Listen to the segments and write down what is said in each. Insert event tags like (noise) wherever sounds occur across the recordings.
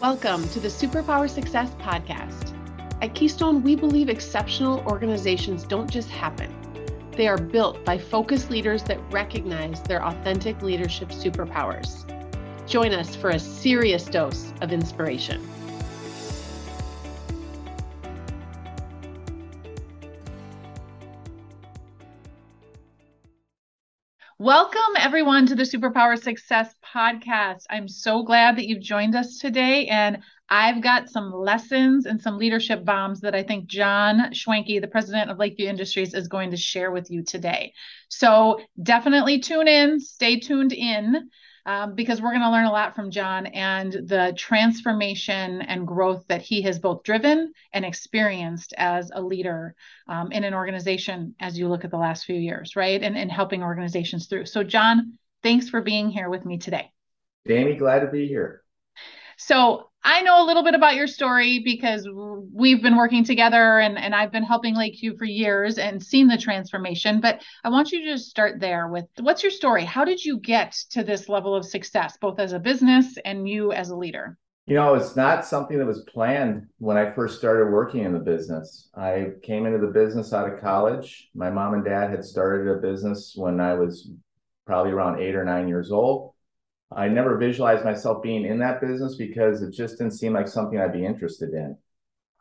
Welcome to the Superpower Success Podcast. At Keystone, we believe exceptional organizations don't just happen, they are built by focused leaders that recognize their authentic leadership superpowers. Join us for a serious dose of inspiration. Welcome, everyone, to the Superpower Success Podcast. I'm so glad that you've joined us today. And I've got some lessons and some leadership bombs that I think John Schwenke, the president of Lakeview Industries, is going to share with you today. So definitely tune in, stay tuned in um, because we're going to learn a lot from John and the transformation and growth that he has both driven and experienced as a leader um, in an organization as you look at the last few years, right? And, and helping organizations through. So, John, thanks for being here with me today. Danny, glad to be here. So, I know a little bit about your story because we've been working together and, and I've been helping Lakeview for years and seen the transformation. But I want you to just start there with what's your story? How did you get to this level of success, both as a business and you as a leader? You know, it's not something that was planned when I first started working in the business. I came into the business out of college. My mom and dad had started a business when I was probably around eight or nine years old I never visualized myself being in that business because it just didn't seem like something I'd be interested in.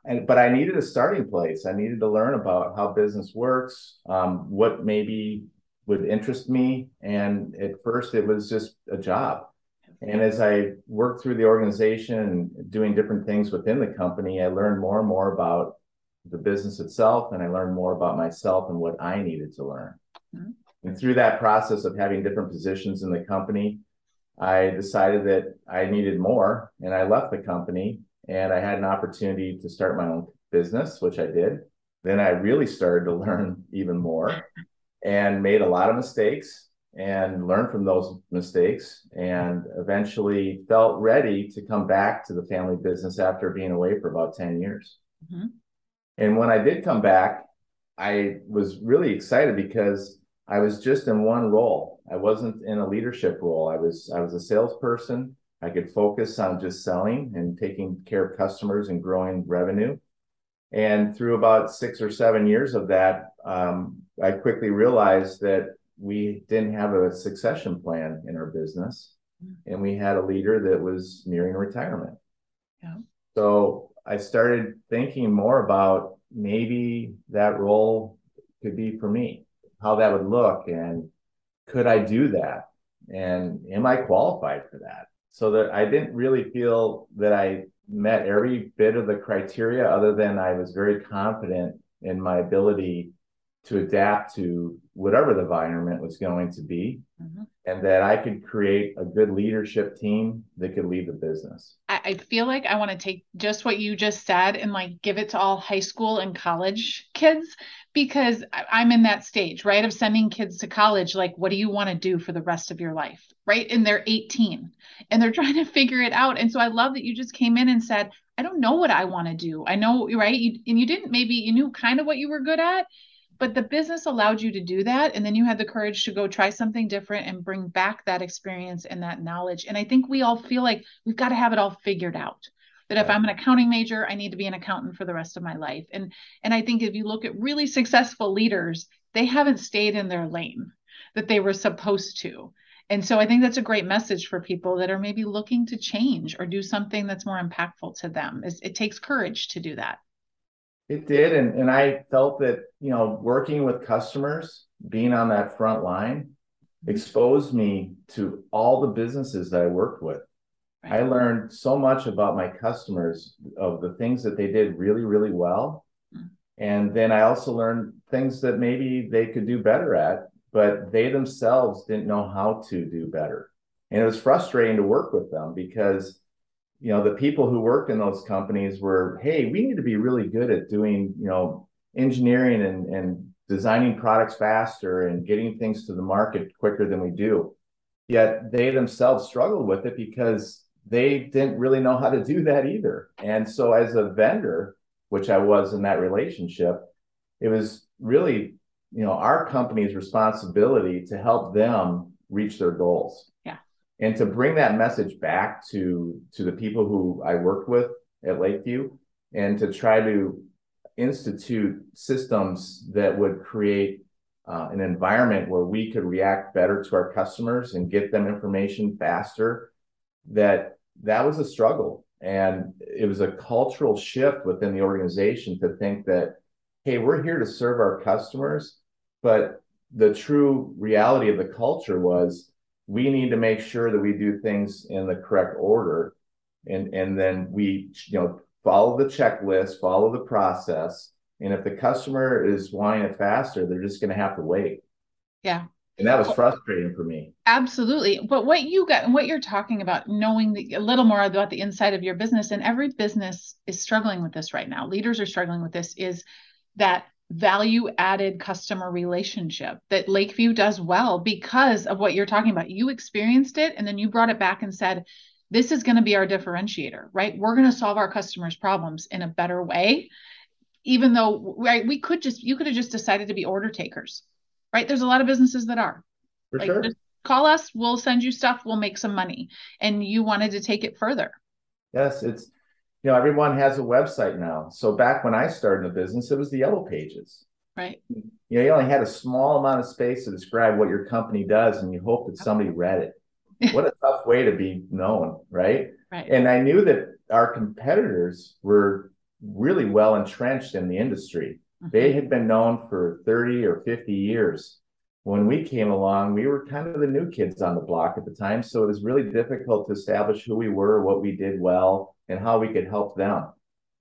And but I needed a starting place. I needed to learn about how business works, um, what maybe would interest me. And at first, it was just a job. And as I worked through the organization doing different things within the company, I learned more and more about the business itself, and I learned more about myself and what I needed to learn. Mm-hmm. And through that process of having different positions in the company, I decided that I needed more and I left the company and I had an opportunity to start my own business, which I did. Then I really started to (laughs) learn even more and made a lot of mistakes and learned from those mistakes and eventually felt ready to come back to the family business after being away for about 10 years. Mm-hmm. And when I did come back, I was really excited because I was just in one role. I wasn't in a leadership role. I was I was a salesperson. I could focus on just selling and taking care of customers and growing revenue. And through about six or seven years of that, um, I quickly realized that we didn't have a succession plan in our business, and we had a leader that was nearing retirement. Yeah. So I started thinking more about maybe that role could be for me how that would look and could I do that? And am I qualified for that? So that I didn't really feel that I met every bit of the criteria other than I was very confident in my ability to adapt to whatever the environment was going to be mm-hmm. and that I could create a good leadership team that could lead the business. I, I feel like I want to take just what you just said and like give it to all high school and college kids because I'm in that stage, right? Of sending kids to college. Like, what do you want to do for the rest of your life? Right. And they're 18 and they're (laughs) trying to figure it out. And so I love that you just came in and said, I don't know what I want to do. I know, right? You, and you didn't, maybe you knew kind of what you were good at, but the business allowed you to do that. And then you had the courage to go try something different and bring back that experience and that knowledge. And I think we all feel like we've got to have it all figured out that if i'm an accounting major i need to be an accountant for the rest of my life. And and i think if you look at really successful leaders they haven't stayed in their lane that they were supposed to. And so i think that's a great message for people that are maybe looking to change or do something that's more impactful to them. Is it takes courage to do that. It did. And, and i felt that you know working with customers being on that front line mm-hmm. exposed me to all the businesses that i worked with Right. I learned so much about my customers of the things that they did really, really well. Mm. And then I also learned things that maybe they could do better at, but they themselves didn't know how to do better. And it was frustrating to work with them because, you know, the people who worked in those companies were, hey, we need to be really good at doing, you know, engineering and, and designing products faster and getting things to the market quicker than we do. Yet they themselves struggled with it because they didn't really know how to do that either. And so, as a vendor, which I was in that relationship, it was really, you know, our company's responsibility to help them reach their goals. Yeah. and to bring that message back to to the people who I worked with at Lakeview and to try to institute systems that would create uh, an environment where we could react better to our customers and get them information faster that that was a struggle. And it was a cultural shift within the organization to think that hey we're here to serve our customers but the true reality of the culture was we need to make sure that we do things in the correct order. And and then we you know follow the checklist follow the process. And if the customer is wanting it faster they're just going to have to wait. Yeah and that was frustrating for me absolutely but what you got what you're talking about knowing the, a little more about the inside of your business and every business is struggling with this right now leaders are struggling with this is that value added customer relationship that Lakeview does well because of what you're talking about. You experienced it and then you brought it back and said, this is going to be our differentiator, right? We're going to solve our customers' problems in a better way. Even though right, we could just you could have just decided to be order takers, right? There's a lot of businesses that are. For like, sure. call us, we'll send you stuff, we'll make some money. And you wanted to take it further. Yes, it's you know, everyone has a website now. So back when I started the business, it was the yellow pages. Right. You know, you only had a small amount of space to describe what your company does, and you hope that somebody read it. (laughs) what a tough way to be known, right? Right. And I knew that our competitors were really well entrenched in the industry. Mm-hmm. They had been known for 30 or 50 years. When we came along, we were kind of the new kids on the block at the time. So it was really difficult to establish who we were, what we did well, and how we could help them.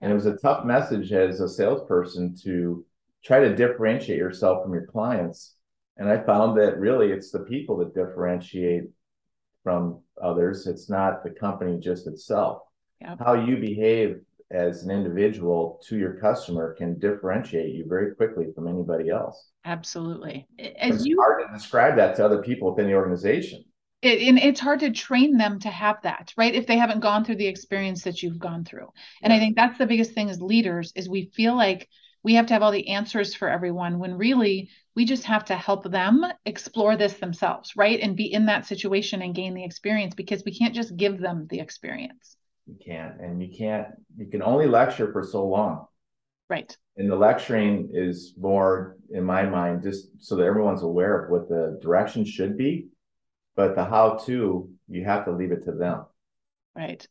And it was a tough message as a salesperson to try to differentiate yourself from your clients. And I found that really it's the people that differentiate from others. It's not the company just itself. Yep. How you behave as an individual to your customer can differentiate you very quickly from anybody else. Absolutely. As it's you hard to describe that to other people within the organization. It, and it's hard to train them to have that right? If they haven't gone through the experience that you've gone through. And i think that's the biggest thing as leaders is we feel like we have to have all the answers for everyone when really we just have to help them explore this themselves right? And be in that situation and gain the experience because we can't just give them the experience you can't and you can't you can only lecture for so long. Right. And the lecturing is more in my mind just so that everyone's aware of what the direction should be but the how to you have to leave it to them. Right.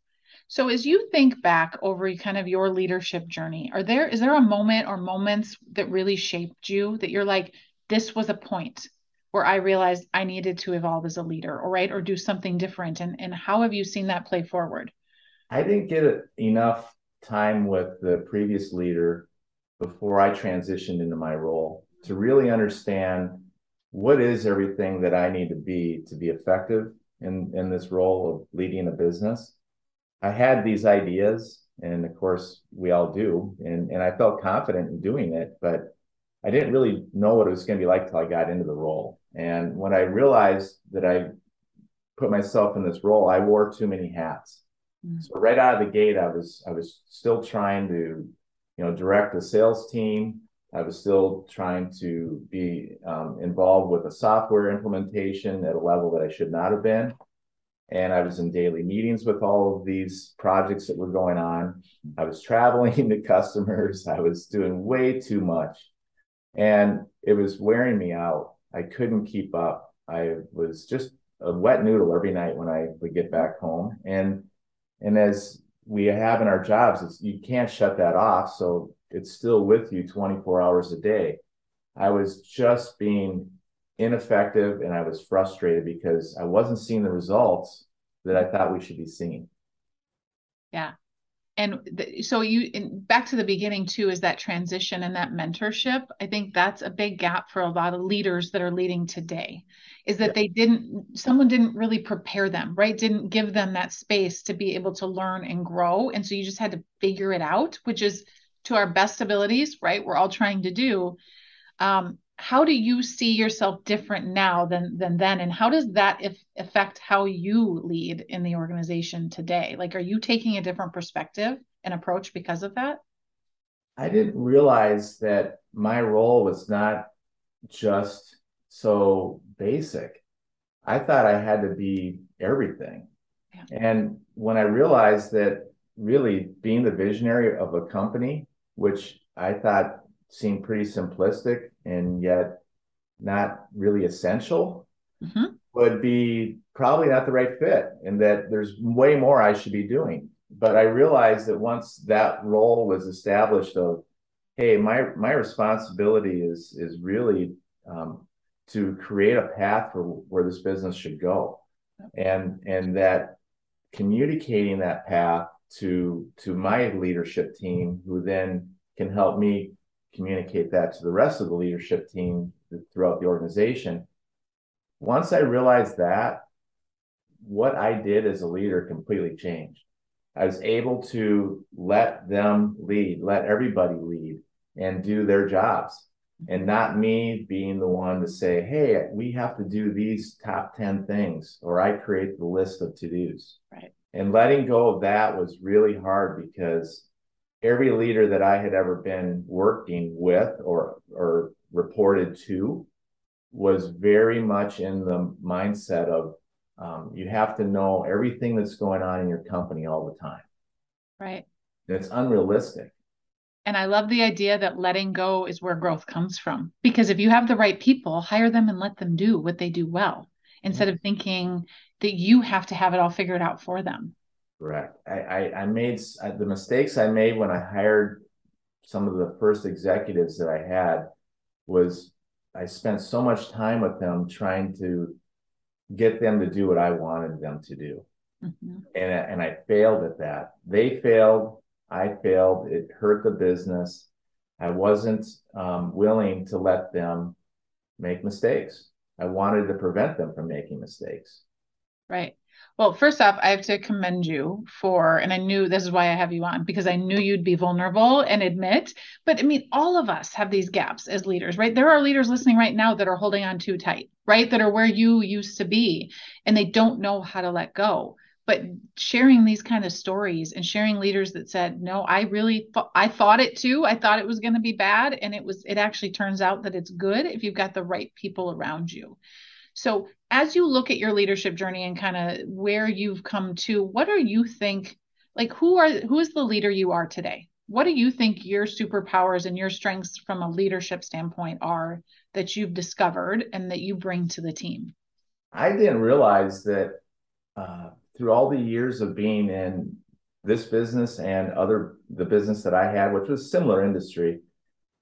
So as you think back over kind of your leadership journey are there is there a moment or moments that really shaped you that you're like this was a point where i realized i needed to evolve as a leader or right or do something different? And and how have you seen that play forward i didn't get enough time with the previous leader before i transitioned into my role to really understand what is everything that I need to be to be effective in in this role of leading a business. I had these ideas, and of course we all do, and and I felt confident in doing it, but I didn't really know what it was going to be like till I got into the role. And when I realized that I put myself in this role, I wore too many hats. Mm-hmm. So right out of the gate, I was I was still trying to, you know, direct the sales team, I was still trying to be um, involved with a software implementation at a level that I should not have been. And I was in daily meetings with all of these projects that were going on. I was traveling (laughs) to customers. I was doing way too much. And it was wearing me out. I couldn't keep up. I was just a wet noodle every night when I would get back home. And and as we have in our jobs, it's you can't shut that off. So it's still with you 24 hours a day. I was just being ineffective and I was frustrated because I wasn't seeing the results that I thought we should be seeing. Yeah. And so you back to the beginning too is that transition and that mentorship. I think that's a big gap for a lot of leaders that are leading today is that yeah. they didn't someone didn't really prepare them, right? Didn't give them that space to be able to learn and grow and so you just had to figure it out, which is to our best abilities, right? We're all trying to do. Um, how do you see yourself different now than than then, and how does that if, affect how you lead in the organization today? Like, are you taking a different perspective and approach because of that? I didn't realize that my role was not just so basic. I thought I had to be everything. Yeah. And when I realized that really being the visionary of a company, which I thought seemed pretty simplistic and yet not really essential, mm-hmm. would be probably not the right fit, and that there's way more I should be doing. But I realized that once that role was established, of hey, my my responsibility is is really um, to create a path for where this business should go, and and that communicating that path to to my leadership team, who then can help me communicate that to the rest of the leadership team throughout the organization. Once I realized that, what I did as a leader completely changed. I was able to let them lead, let everybody lead and do their jobs. And not me being the one to say, hey, we have to do these top 10 things, or I create the list of to dos. Right. And letting go of that was really hard because every leader that I had ever been working with or or reported to was very much in the mindset of um, you have to know everything that's going on in your company all the time. Right. It's unrealistic. And I love the idea that letting go is where growth comes from. Because if you have the right people, hire them and let them do what they do well instead of thinking that you have to have it all figured out for them. Correct. I, I, I made the mistakes I made when I hired some of the first executives that I had was I spent so much time with them trying to get them to do what I wanted them to do. Mm-hmm. And, and I failed at that. They failed. I failed. It hurt the business. I wasn't um, willing to let them make mistakes. I wanted to prevent them from making mistakes. Right. Well, first off, I have to commend you for, and I knew this is why I have you on because I knew you'd be vulnerable and admit. But I mean, all of us have these gaps as leaders, right? There are leaders listening right now that are holding on too tight, right? That are where you used to be and they don't know how to let go. But sharing these kind of stories and sharing leaders that said, no, I really, th- I thought it too. I thought it was going to be bad. And it was, it actually turns out that it's good if you've got the right people around you. So, as you look at your leadership journey and kind of where you've come to, what do you think? Like, who are who is the leader you are today? What do you think your superpowers and your strengths from a leadership standpoint are that you've discovered and that you bring to the team? I didn't realize that uh, through all the years of being in this business and other the business that I had, which was similar industry,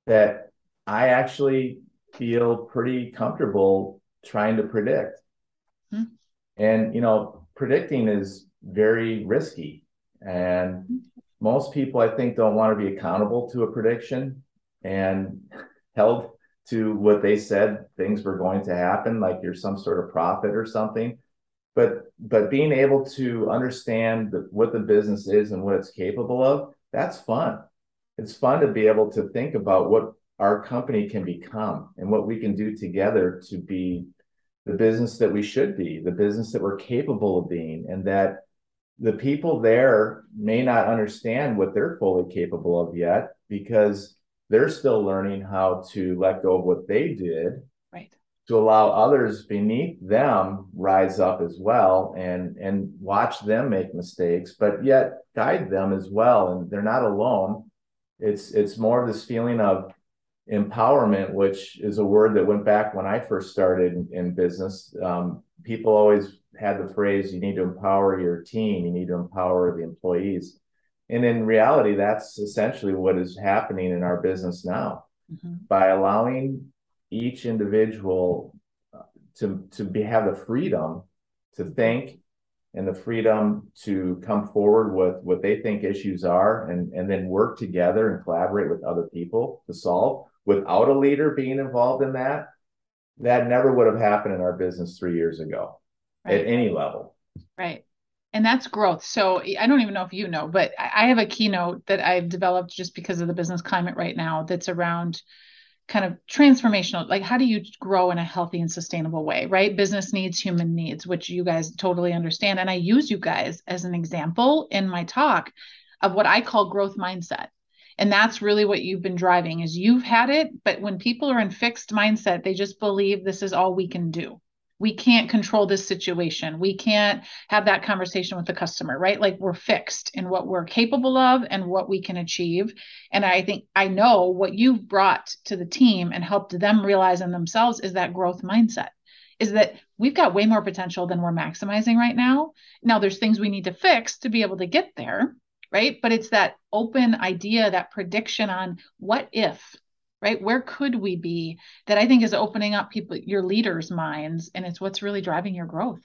that I actually feel pretty comfortable trying to predict. Hmm. And, you know, predicting is very risky. And hmm. most people, I think, don't want to be accountable to a prediction and (laughs) held to what they said things were going to happen, like you're some sort of prophet or something. But but being able to understand the, what the business is and what it's capable of, that's fun. It's fun to be able to think about what our company can become and what we can do together to be the business that we should be, the business that we're capable of being, and that the people there may not understand what they're fully capable of yet because they're still learning how to let go of what they did right. to allow others beneath them rise up as well and and watch them make mistakes but yet guide them as well and they're not alone. It's it's more of this feeling of empowerment, which is a word that went back when I first started in, in business. Um, people always had the phrase, you need to empower your team, you need to empower the employees. And in reality, that's essentially what is happening in our business now mm-hmm. by allowing each individual uh, to, to be, have the freedom to think and the freedom to come forward with what they think issues are and, and then work together and collaborate with other people to solve without a leader being involved in that, that never would have happened in our business three years ago right. at any level. Right. And that's growth. So I don't even know if you know, but I have a keynote that I've developed just because of the business climate right now that's around kind of transformational like how do you grow in a healthy and sustainable way right business needs human needs which you guys totally understand and i use you guys as an example in my talk of what i call growth mindset and that's really what you've been driving is you've had it but when people are in fixed mindset they just believe this is all we can do we can't control this situation. We can't have that conversation with the customer, right? Like we're fixed in what we're capable of and what we can achieve. And I think I know what you've brought to the team and helped them realize in themselves is that growth mindset is that we've got way more potential than we're maximizing right now. Now there's things we need to fix to be able to get there, right? But it's that open idea, that prediction on what if right? Where could we be that I think is opening up people, your leaders' minds, and it's what's really driving your growth.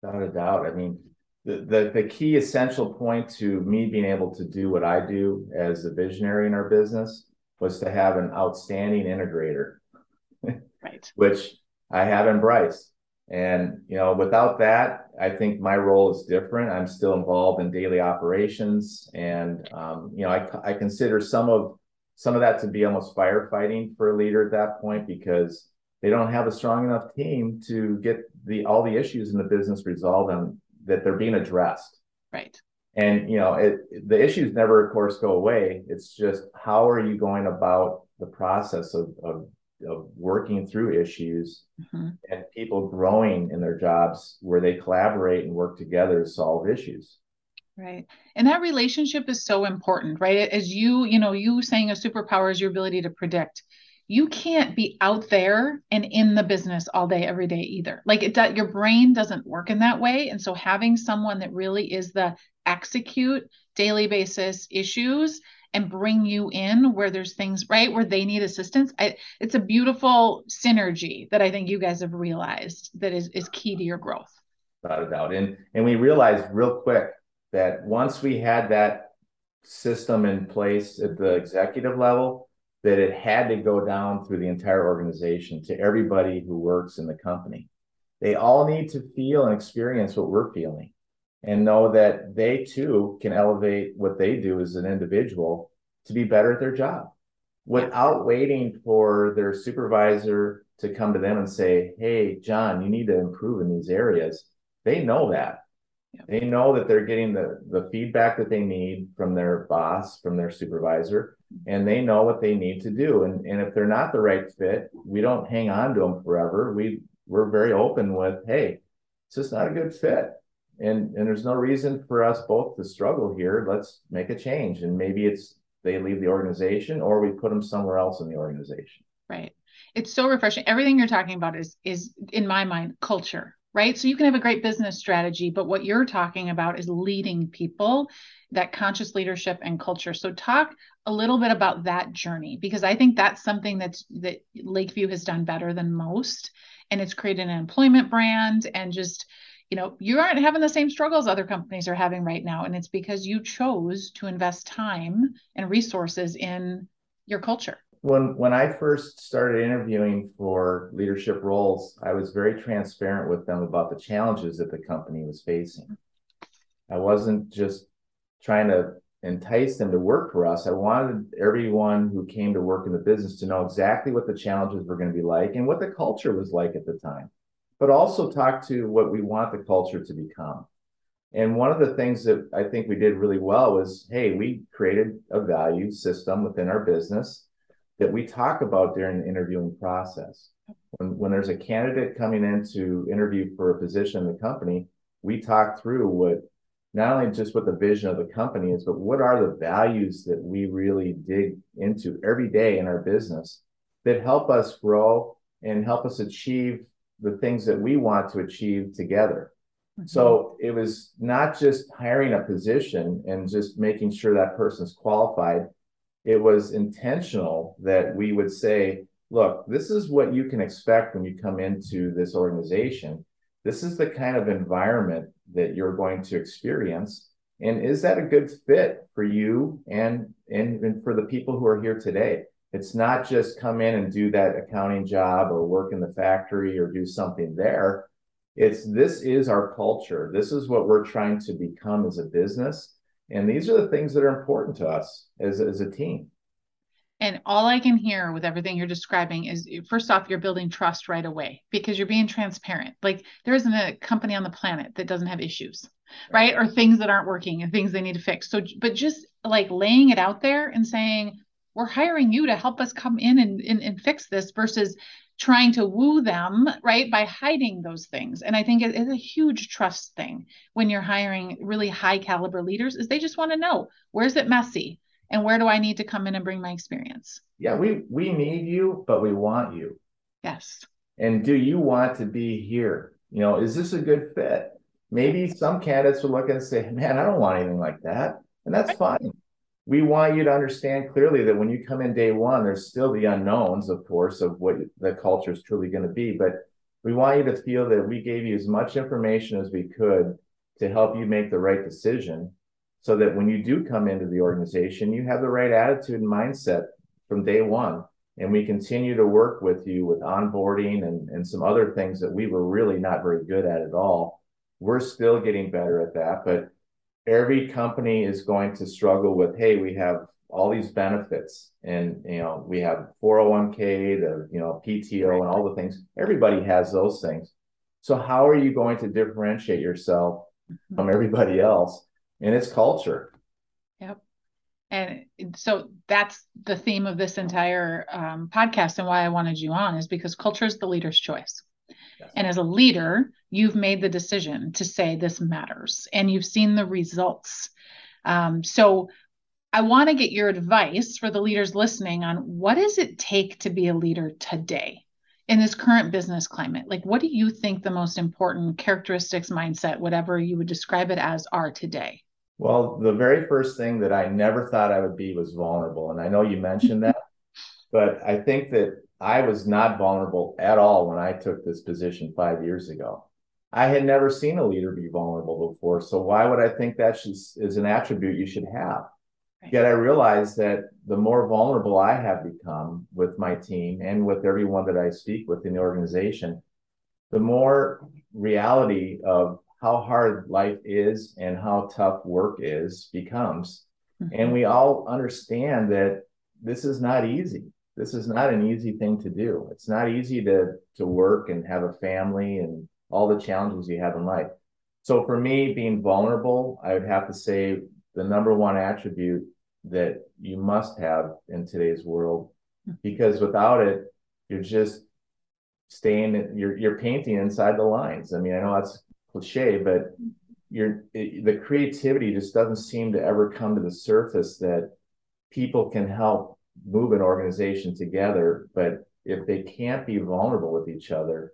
Without a doubt. I mean, the, the, the key essential point to me being able to do what I do as a visionary in our business was to have an outstanding integrator, right? (laughs) which I have in Bryce. And you know, without that, I think my role is different. I'm still involved in daily operations, and um, you know, I, I consider some of some of that to be almost firefighting for a leader at that point because they don't have a strong enough team to get the all the issues in the business resolved and that they're being addressed. Right. And you know, it the issues never, of course, go away. It's just how are you going about the process of of, of working through issues mm-hmm. and people growing in their jobs where they collaborate and work together to solve issues. Right. And that relationship is so important, right? As you, you know, you saying a superpower is your ability to predict. You can't be out there and in the business all day, every day either. Like it does, your brain doesn't work in that way. And so having someone that really is the execute daily basis issues and bring you in where there's things right where they need assistance. I, it's a beautiful synergy that i think you guys have realized that is, is key to your growth. Without a doubt. And and we realized real quick that once we had that system in place at the executive level, that it had to go down through the entire organization to everybody who works in the company. They all need to feel and experience what we're feeling and know that they too can elevate what they do as an individual to be better at their job without waiting for their supervisor to come to them and say, Hey, John, you need to improve in these areas. They know that. They know that they're getting the, the feedback that they need from their boss, from their supervisor, and they know what they need to do. And, and if they're not the right fit, we don't hang on to them forever. We we're very open with, hey, it's just not a good fit. And and there's no reason for us both to struggle here. Let's make a change. And maybe it's they leave the organization or we put them somewhere else in the organization. Right. It's so refreshing. Everything you're talking about is is in my mind culture right? So you can have a great business strategy, but what you're talking about is leading people, that conscious leadership and culture. So talk a little bit about that journey because I think that's something that's that Lakeview has done better than most and it's created an employment brand and just you know you aren't having the same struggles other companies are having right now and it's because you chose to invest time and resources in your culture when when I first started interviewing for leadership roles, I was very transparent with them about the challenges that the company was facing. I wasn't just trying to entice them to work for us. I wanted everyone who came to work in the business to know exactly what the challenges were going to be like and what the culture was like at the time, but also talk to what we want the culture to become. And one of the things that I think we did really well was hey, we created a value system within our business that we talk about during the interviewing process. When, when there's a candidate coming in to interview for a position in the company, we talk through what not only just what the vision of the company is, but what are the values that we really dig into every day in our business that help us grow and help us achieve the things that we want to achieve together. Mm-hmm. So it was not just hiring a position and just making sure that person's qualified it was intentional that we would say, look, this is what you can expect when you come into this organization. This is the kind of environment that you're going to experience. And is that a good fit for you and, and, and for the people who are here today? It's not just come in and do that accounting job or work in the factory or do something there. It's this is our culture. This is what we're trying to become as a business. And these are the things that are important to us as, as a team. And all I can hear with everything you're describing is first off, you're building trust right away because you're being transparent. Like there isn't a company on the planet that doesn't have issues, right? right? Or things that aren't working and things they need to fix. So, but just like laying it out there and saying, we're hiring you to help us come in and, and, and fix this versus trying to woo them, right, by hiding those things. And I think it is a huge trust thing when you're hiring really high caliber leaders is they just want to know where's it messy and where do I need to come in and bring my experience. Yeah, we we need you, but we want you. Yes. And do you want to be here? You know, is this a good fit? Maybe some candidates will look and say, "Man, I don't want anything like that," and that's fine we want you to understand clearly that when you come in day one, there's still the unknowns, of course, of what the culture is truly going to be. But we want you to feel that we gave you as much information as we could to help you make the right decision so that when you do come into the organization, you have the right attitude and mindset from day one. And we continue to work with you with onboarding and, and some other things that we were really not very good at at all. We're still getting better at that, but every company is going to struggle with, hey, we have all these benefits and you know we have 401k the you know pto and all the things. Everybody has those things. So how are you going to differentiate yourself mm-hmm. from everybody else and it's culture? Yep. And so that's the theme of this entire um, podcast and why i wanted you on is because culture is the leader's choice. And as a leader, you've made the decision to say this matters and you've seen the results. Um, so I want to get your advice for the leaders listening on what does it take to be a leader today in this current business climate? Like, what do you think the most important characteristics, mindset, whatever you would describe it as, are today? Well, the very first thing that I never thought I would be was vulnerable. And I know you mentioned that, (laughs) but I think that I was not vulnerable at all when I took this position five years ago. I had never seen a leader be vulnerable before. So why would I think that is an attribute you should have? Right. Yet I realized that the more vulnerable I have become with my team and with everyone that I speak with in the organization, the more reality of how hard life is and how tough work is becomes. Mm-hmm. And we all understand that this is not easy this is not an easy thing to do. It's not easy to to work and have a family and all the challenges you have in life. So for me, being vulnerable, I would have to say the number one attribute that you must have in today's world, because without it, you're just staying. You're you're painting inside the lines. I mean, I know that's cliche, but you're the creativity just doesn't seem to ever come to the surface that people can help move an organization together, but if they can't be vulnerable with each other,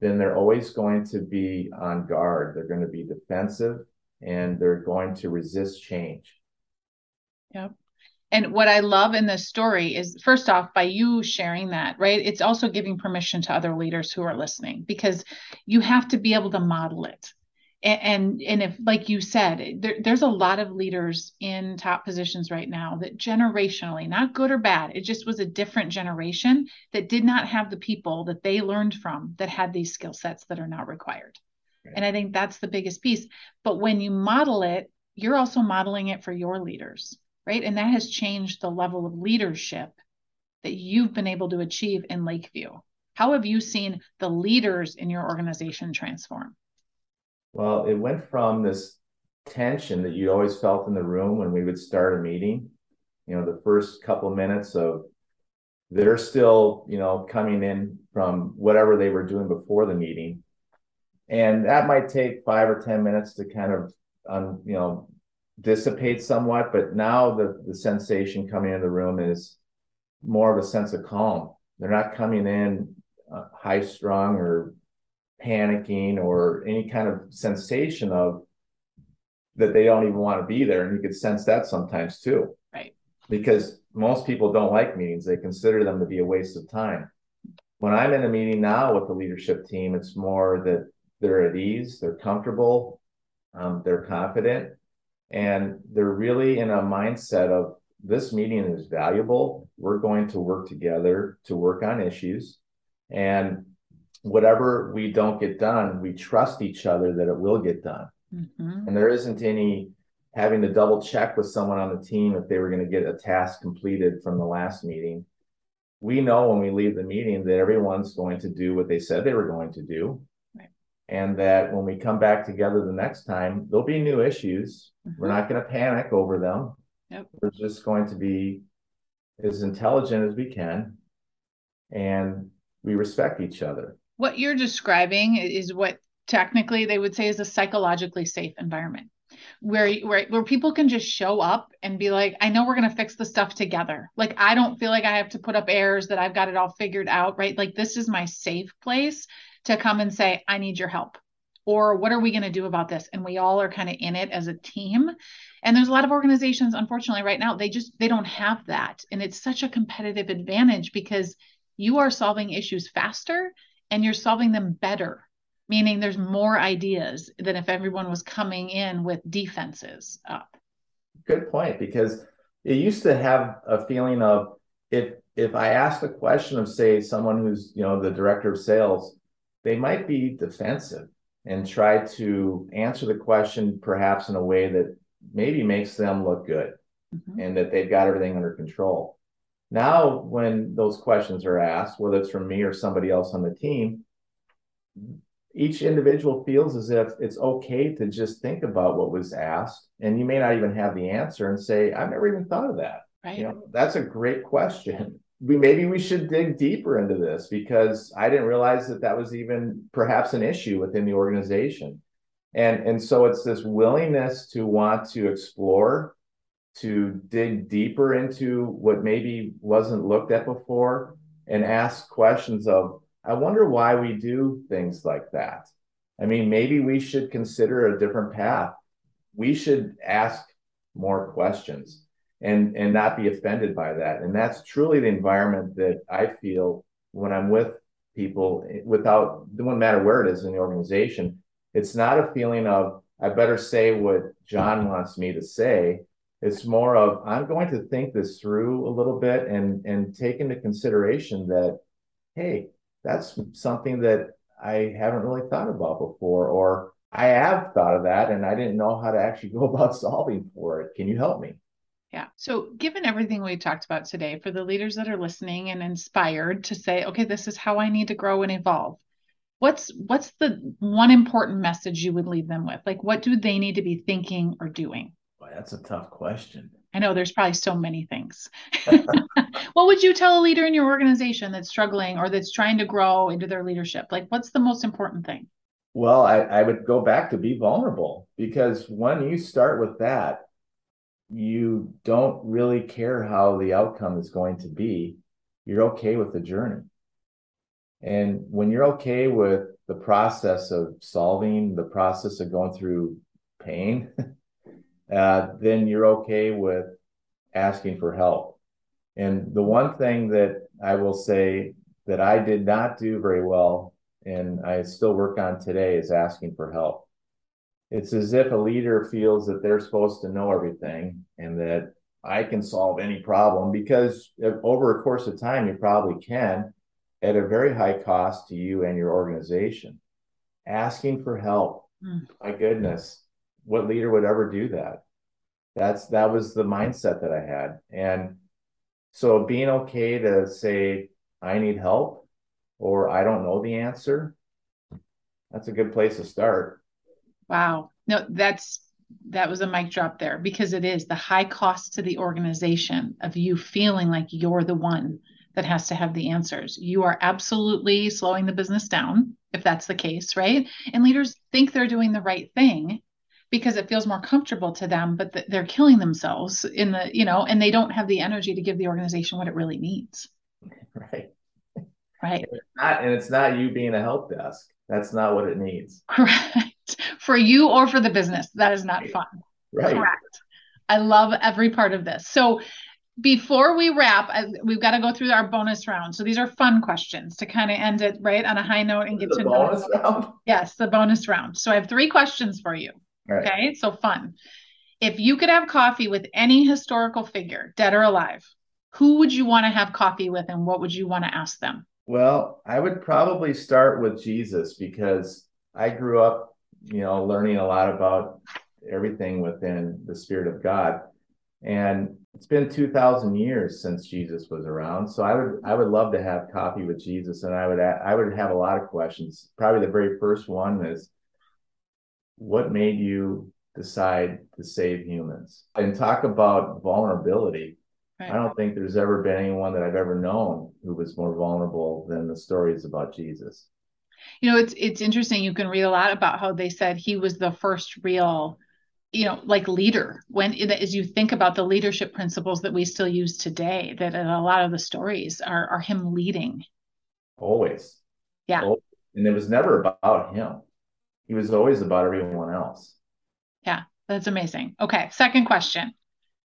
then they're always going to be on guard. They're going to be defensive and they're going to resist change. Yep. And what I love in this story is first off, by you sharing that, right? It's also giving permission to other leaders who are listening because you have to be able to model it and and if like you said there, there's a lot of leaders in top positions right now that generationally not good or bad it just was a different generation that did not have the people that they learned from that had these skill sets that are not required. Right. and i think that's the biggest piece. But when you model it you're also modeling it for your leaders right? And that has changed the level of leadership that you've been able to achieve in lakeview. How have you seen the leaders in your organization transform well, it went from this tension that you always felt in the room when we would start a meeting. You know, the first couple minutes of they're still, you know, coming in from whatever they were doing before the meeting. And that might take five or 10 minutes to kind of, um, you know, dissipate somewhat. But now the, the sensation coming in the room is more of a sense of calm. They're not coming in uh, high strung or panicking or any kind of sensation of that they don't even want to be there. And you could sense that sometimes too. Right. Because most people don't like meetings, they consider them to be a waste of time. When I'm in a meeting now with the leadership team, it's more that they're at ease, they're comfortable, um, they're confident, and they're really in a mindset of this meeting is valuable. We're going to work together to work on issues. And whatever we don't get done, we trust each other that it will get done. Mm-hmm. And there isn't any having to double check with someone on the team if they were going to get a task completed from the last meeting. We know when we leave the meeting that everyone's going to do what they said they were going to do. Right. And that when we come back together the next time, there'll be new issues. Mm-hmm. We're not going to panic over them. Yep. We're just going to be as intelligent as we can and we respect each other. What you're describing is what technically they would say is a psychologically safe environment where where where people can just show up and be like I know we're going to fix the stuff together. Like I don't feel like I have to put up airs that I've got it all figured out, right? Like this is my safe place to come and say I need your help or what are we going to do about this and we all are kind of in it as a team and there's a lot of organizations unfortunately right now they just they don't have that and it's such a competitive advantage because you are solving issues faster and you're solving them better meaning there's more ideas than if everyone was coming in with defenses up good point because it used to have a feeling of if if i asked a question of say someone who's you know the director of sales they might be defensive and try to answer the question perhaps in a way that maybe makes them look good mm-hmm. and that they've got everything under control. Now, when those questions are asked, whether it's from me or somebody else on the team, each individual feels as if it's okay to just think about what was asked. And you may not even have the answer and say, I've never even thought of that. Right. You know, that's a great question (laughs) we maybe we should dig deeper into this because I didn't realize that that was even perhaps an issue within the organization. And and so it's this willingness to want to explore, to dig deeper into what maybe wasn't looked at before and ask questions of I wonder why we do things like that. I mean, maybe we should consider a different path. We should ask more questions and and not be offended by that and that's truly the environment that i feel when i'm with people without it doesn't matter where it is in the organization it's not a feeling of i better say what john wants me to say it's more of i'm going to think this through a little bit and and take into consideration that hey that's something that i haven't really thought about before or i have thought of that and i didn't know how to actually (laughs) go about solving for it can you help me yeah. So, given everything we talked about today, for the leaders that are listening and inspired to say, okay, this is how I need to grow and evolve, what's what's the one important message you would leave them with? Like, what do they need to be thinking or doing? That's a tough question. I know there's probably so many things. (laughs) what would you tell a leader in your organization that's struggling or that's trying to grow into their leadership? Like, what's the most important thing? Well, I, I would go back to be vulnerable because when you start with that, you don't really care how the outcome is going to be. You're okay with the journey. And when you're okay with the process of solving, the process of going through pain, (laughs) uh, then you're okay with asking for help. And the one thing that I will say that I did not do very well, and I still work on today, is asking for help it's as if a leader feels that they're supposed to know everything and that I can solve any problem because over a course of time, you probably can at a very high cost to you and your organization. Asking for help. Mm. My goodness, what leader would ever do that? That's that was the mindset that I had. And so being okay to say, I need help or I don't know the answer, that's a good place to start. Wow. No, that's that was a mic drop there because it is the high cost to the organization of you feeling like you're the one that has to have the answers. You are absolutely slowing the business down if that's the case, right? And leaders think they're doing the right thing because it feels more comfortable to them, but th- they're killing themselves in the, you know, and they don't have the energy to give the organization what it really needs. (laughs) Right. Right. And it's not, and it's not you being a help desk. That's not what it needs. (laughs) Correct for you or for the business. That is not fun. Right. Correct. I love every part of this. So before we wrap, we've got to go through our bonus round. So these are fun questions to kind of end it right on a high note and get the to bonus know. round. Yes, the bonus round. So I have three questions for you. Right. Okay, so fun. If you could have coffee with any historical figure, dead or alive, who would you want to have coffee with, and what would you want to ask them? Well, I would probably start with Jesus because I grew up you know, learning a lot about everything within the Spirit of God. And it's been 2000 years since Jesus was around. So I would I would love to have coffee with Jesus and I would I would have a lot of questions. Probably the very first one is what made you decide to save humans? And talk about vulnerability. Right. I don't think there's ever been anyone that I've ever known who was more vulnerable than the stories about Jesus. You know, it's it's interesting. You can read a lot about how they said he was the first real, you know, like leader. When as you think about the leadership principles that we still use today, that a lot of the stories are are him leading. Always. Yeah. Always. And it was never about him. He was always about everyone else. Yeah, that's amazing. Okay, second question.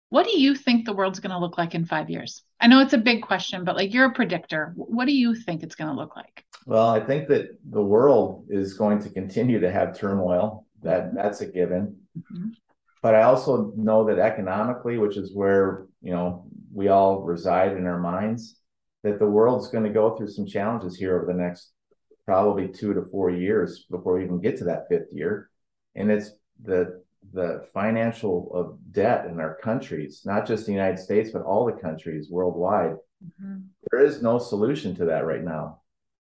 What do you think the world's going to look like in five years? I know it's a big question, but like you're a predictor. What do you think it's going to look like? Well, I think that the world is going to continue to have turmoil. That that's a given. Mm-hmm. But I also know that economically, which is where you know we all reside in our minds, that the world's going to go through some challenges here over the next probably two to four years before we even get to that fifth year. And it's the the financial of debt in our countries, not just the United States, but all the countries worldwide. Mm-hmm. There is no solution to that right now.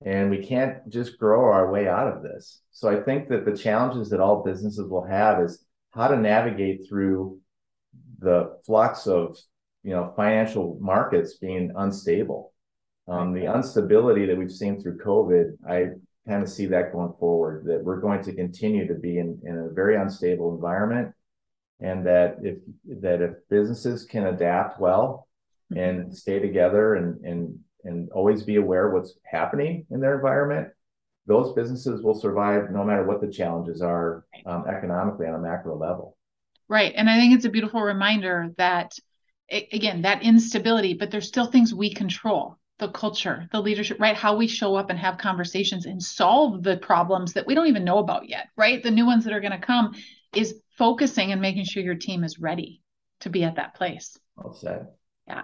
And we can't just grow our way out of this. So I think that the challenges that all businesses will have is how to navigate through the flux of you know financial markets being unstable. Um, the instability that we've seen through COVID, I kind of see that going forward, that we're going to continue to be in, in a very unstable environment. And that if that if businesses can adapt well and stay together and and and always be aware of what's happening in their environment, those businesses will survive no matter what the challenges are um, economically on a macro level. Right. And I think it's a beautiful reminder that, again, that instability, but there's still things we control the culture, the leadership, right? How we show up and have conversations and solve the problems that we don't even know about yet, right? The new ones that are going to come is focusing and making sure your team is ready to be at that place. Well said. Yeah.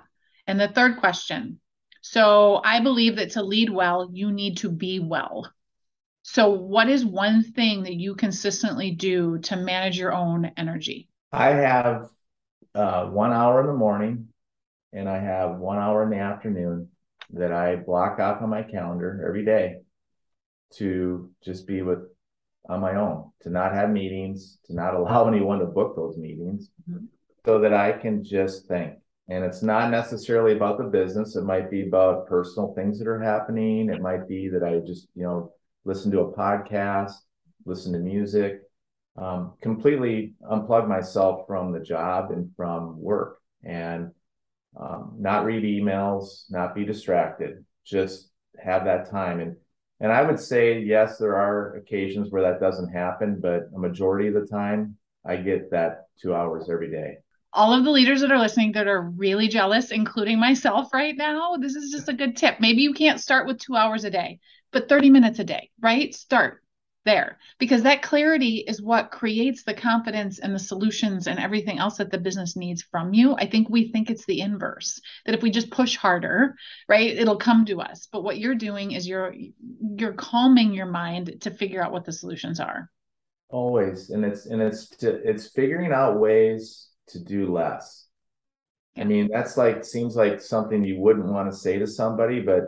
And the third question. So I believe that to lead well, you need to be well. So, what is one thing that you consistently do to manage your own energy? I have uh, one hour in the morning and I have one hour in the afternoon that I block off on my calendar every day to just be with on my own, to not have meetings, to not (laughs) allow anyone to book those meetings, mm-hmm. so that I can just think. And it's not necessarily about the business. It might be about personal things that are happening. It might be that I just, you know, listen to a podcast, listen to music, um, completely unplug myself from the job and from work. And um, not read emails, not be distracted, just have that time. And and I would say yes, there are occasions where that doesn't happen, but a majority of the time, I get that two hours every day. All of the leaders that are listening that are really jealous, including myself right now, this is just a good tip. Maybe you can't start with two hours a day, but 30 minutes a day, right? Start there because that clarity is what creates the confidence and the solutions and everything else that the business needs from you. I think we think it's the inverse that if we just push harder, right, it'll come to us. But what you're doing is you're you're calming your mind to figure out what the solutions are. Always, and it's and it's to, it's figuring out ways to do less. I mean, that's like seems like something you wouldn't want to say to somebody, but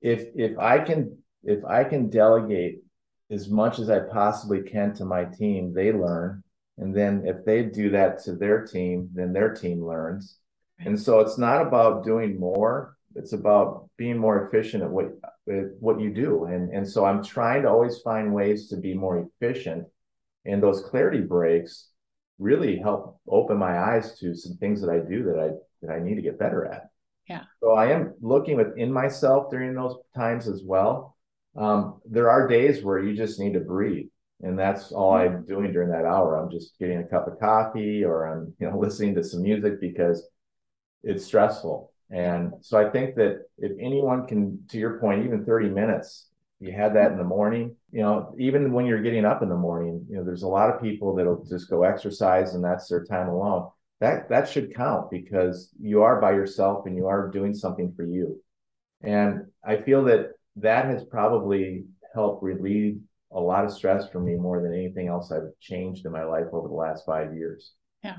if if I can if I can delegate as much as I possibly can to my team, they learn. And then if they do that to their team, then their team learns. And so it's not about doing more. It's about being more efficient at what at what you do. And and so I'm trying to always find ways to be more efficient. And those clarity breaks really help open my eyes to some things that I do that I that I need to get better at. Yeah. So I am looking within myself during those times as well um, there are days where you just need to breathe and that's all i'm doing during that hour. I'm just getting a cup of coffee or i'm (laughs) you know listening to some music because it's stressful. And so i think that if anyone can to your point even 30 minutes you had that in the morning you know even when you're getting up in the morning you know there's a lot of people that'll just go exercise and that's their time alone. That that should count because you are by yourself and you are doing something for you. And i feel that that has probably helped relieve a lot of stress for me more than anything else I've changed in my life over the last five years. Yeah.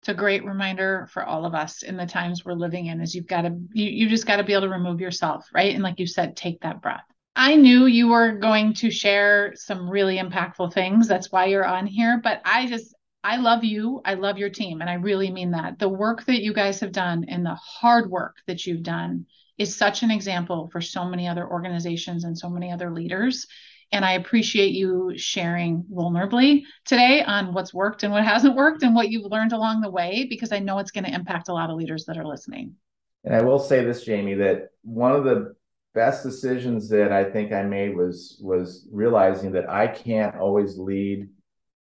It's a great reminder for all of us in the times we're living in is you've got to you, you just got to be able to remove yourself, right? And like you said, take that breath. I knew you were going to share some really impactful things. That's why you're on here, but I just I love you. I love your team. And I really mean that. The work that you guys have done and the hard work that you've done is such an example for so many other organizations and so many other leaders. And I appreciate you sharing vulnerably today on what's worked and what hasn't worked and what you've learned along the way, because I know it's going to impact a lot of leaders that are listening. And I will say this, Jamie, that one of the best decisions that I think I made was was realizing that I can't always lead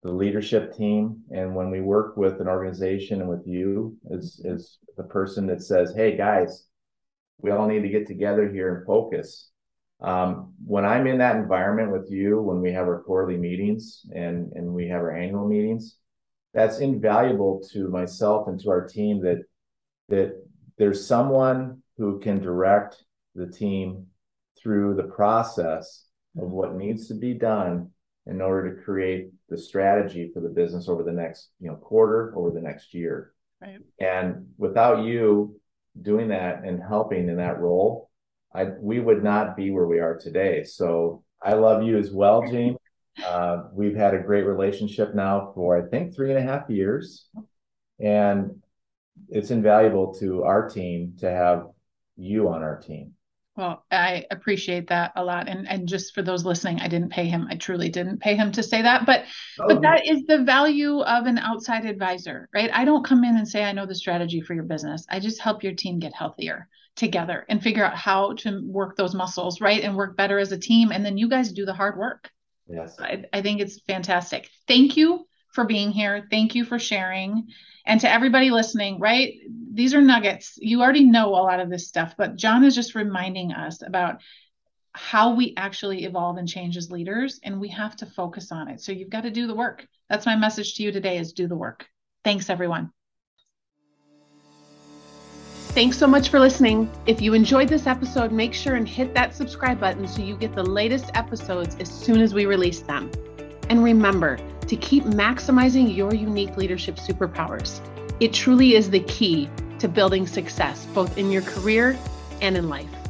the leadership team. And when we work with an organization and with you as, as the person that says, hey guys, we all need to get together here and focus. Um, when I'm in that environment with you, when we have our quarterly meetings and, and we have our annual meetings, that's invaluable to myself and to our team that that there's someone who can direct the team through the process of what needs to be done in order to create the strategy for the business over the next you know quarter over the next year right and without you doing that and helping in that role i we would not be where we are today. So i love you as well James. uh, we've had a great relationship now for i think three and a half years. And it's invaluable to our team to have you on our team well, I appreciate that a lot. And and just for those listening, I didn't pay him. I truly didn't pay him to say that. But oh. but that is the value of an outside advisor, right? I don't come in and say I know the strategy for your business. I just help your team get healthier together and figure out how to work those muscles, right? And work better as a team. And then you guys do the hard work. Yes. I, I think it's fantastic. Thank you for being here. Thank you for sharing. And to everybody listening, right? These are nuggets. You already know a lot of this stuff, but John is just reminding us about how we actually evolve and change as leaders and we have to focus on it. So you've got to do the work. That's my message to you today is do the work. Thanks everyone. Thanks so much for listening. If you enjoyed this episode, make sure and hit that subscribe button so you get the latest episodes as soon as we release them. And remember, to keep maximizing your unique leadership superpowers. It truly is the key to building success, both in your career and in life.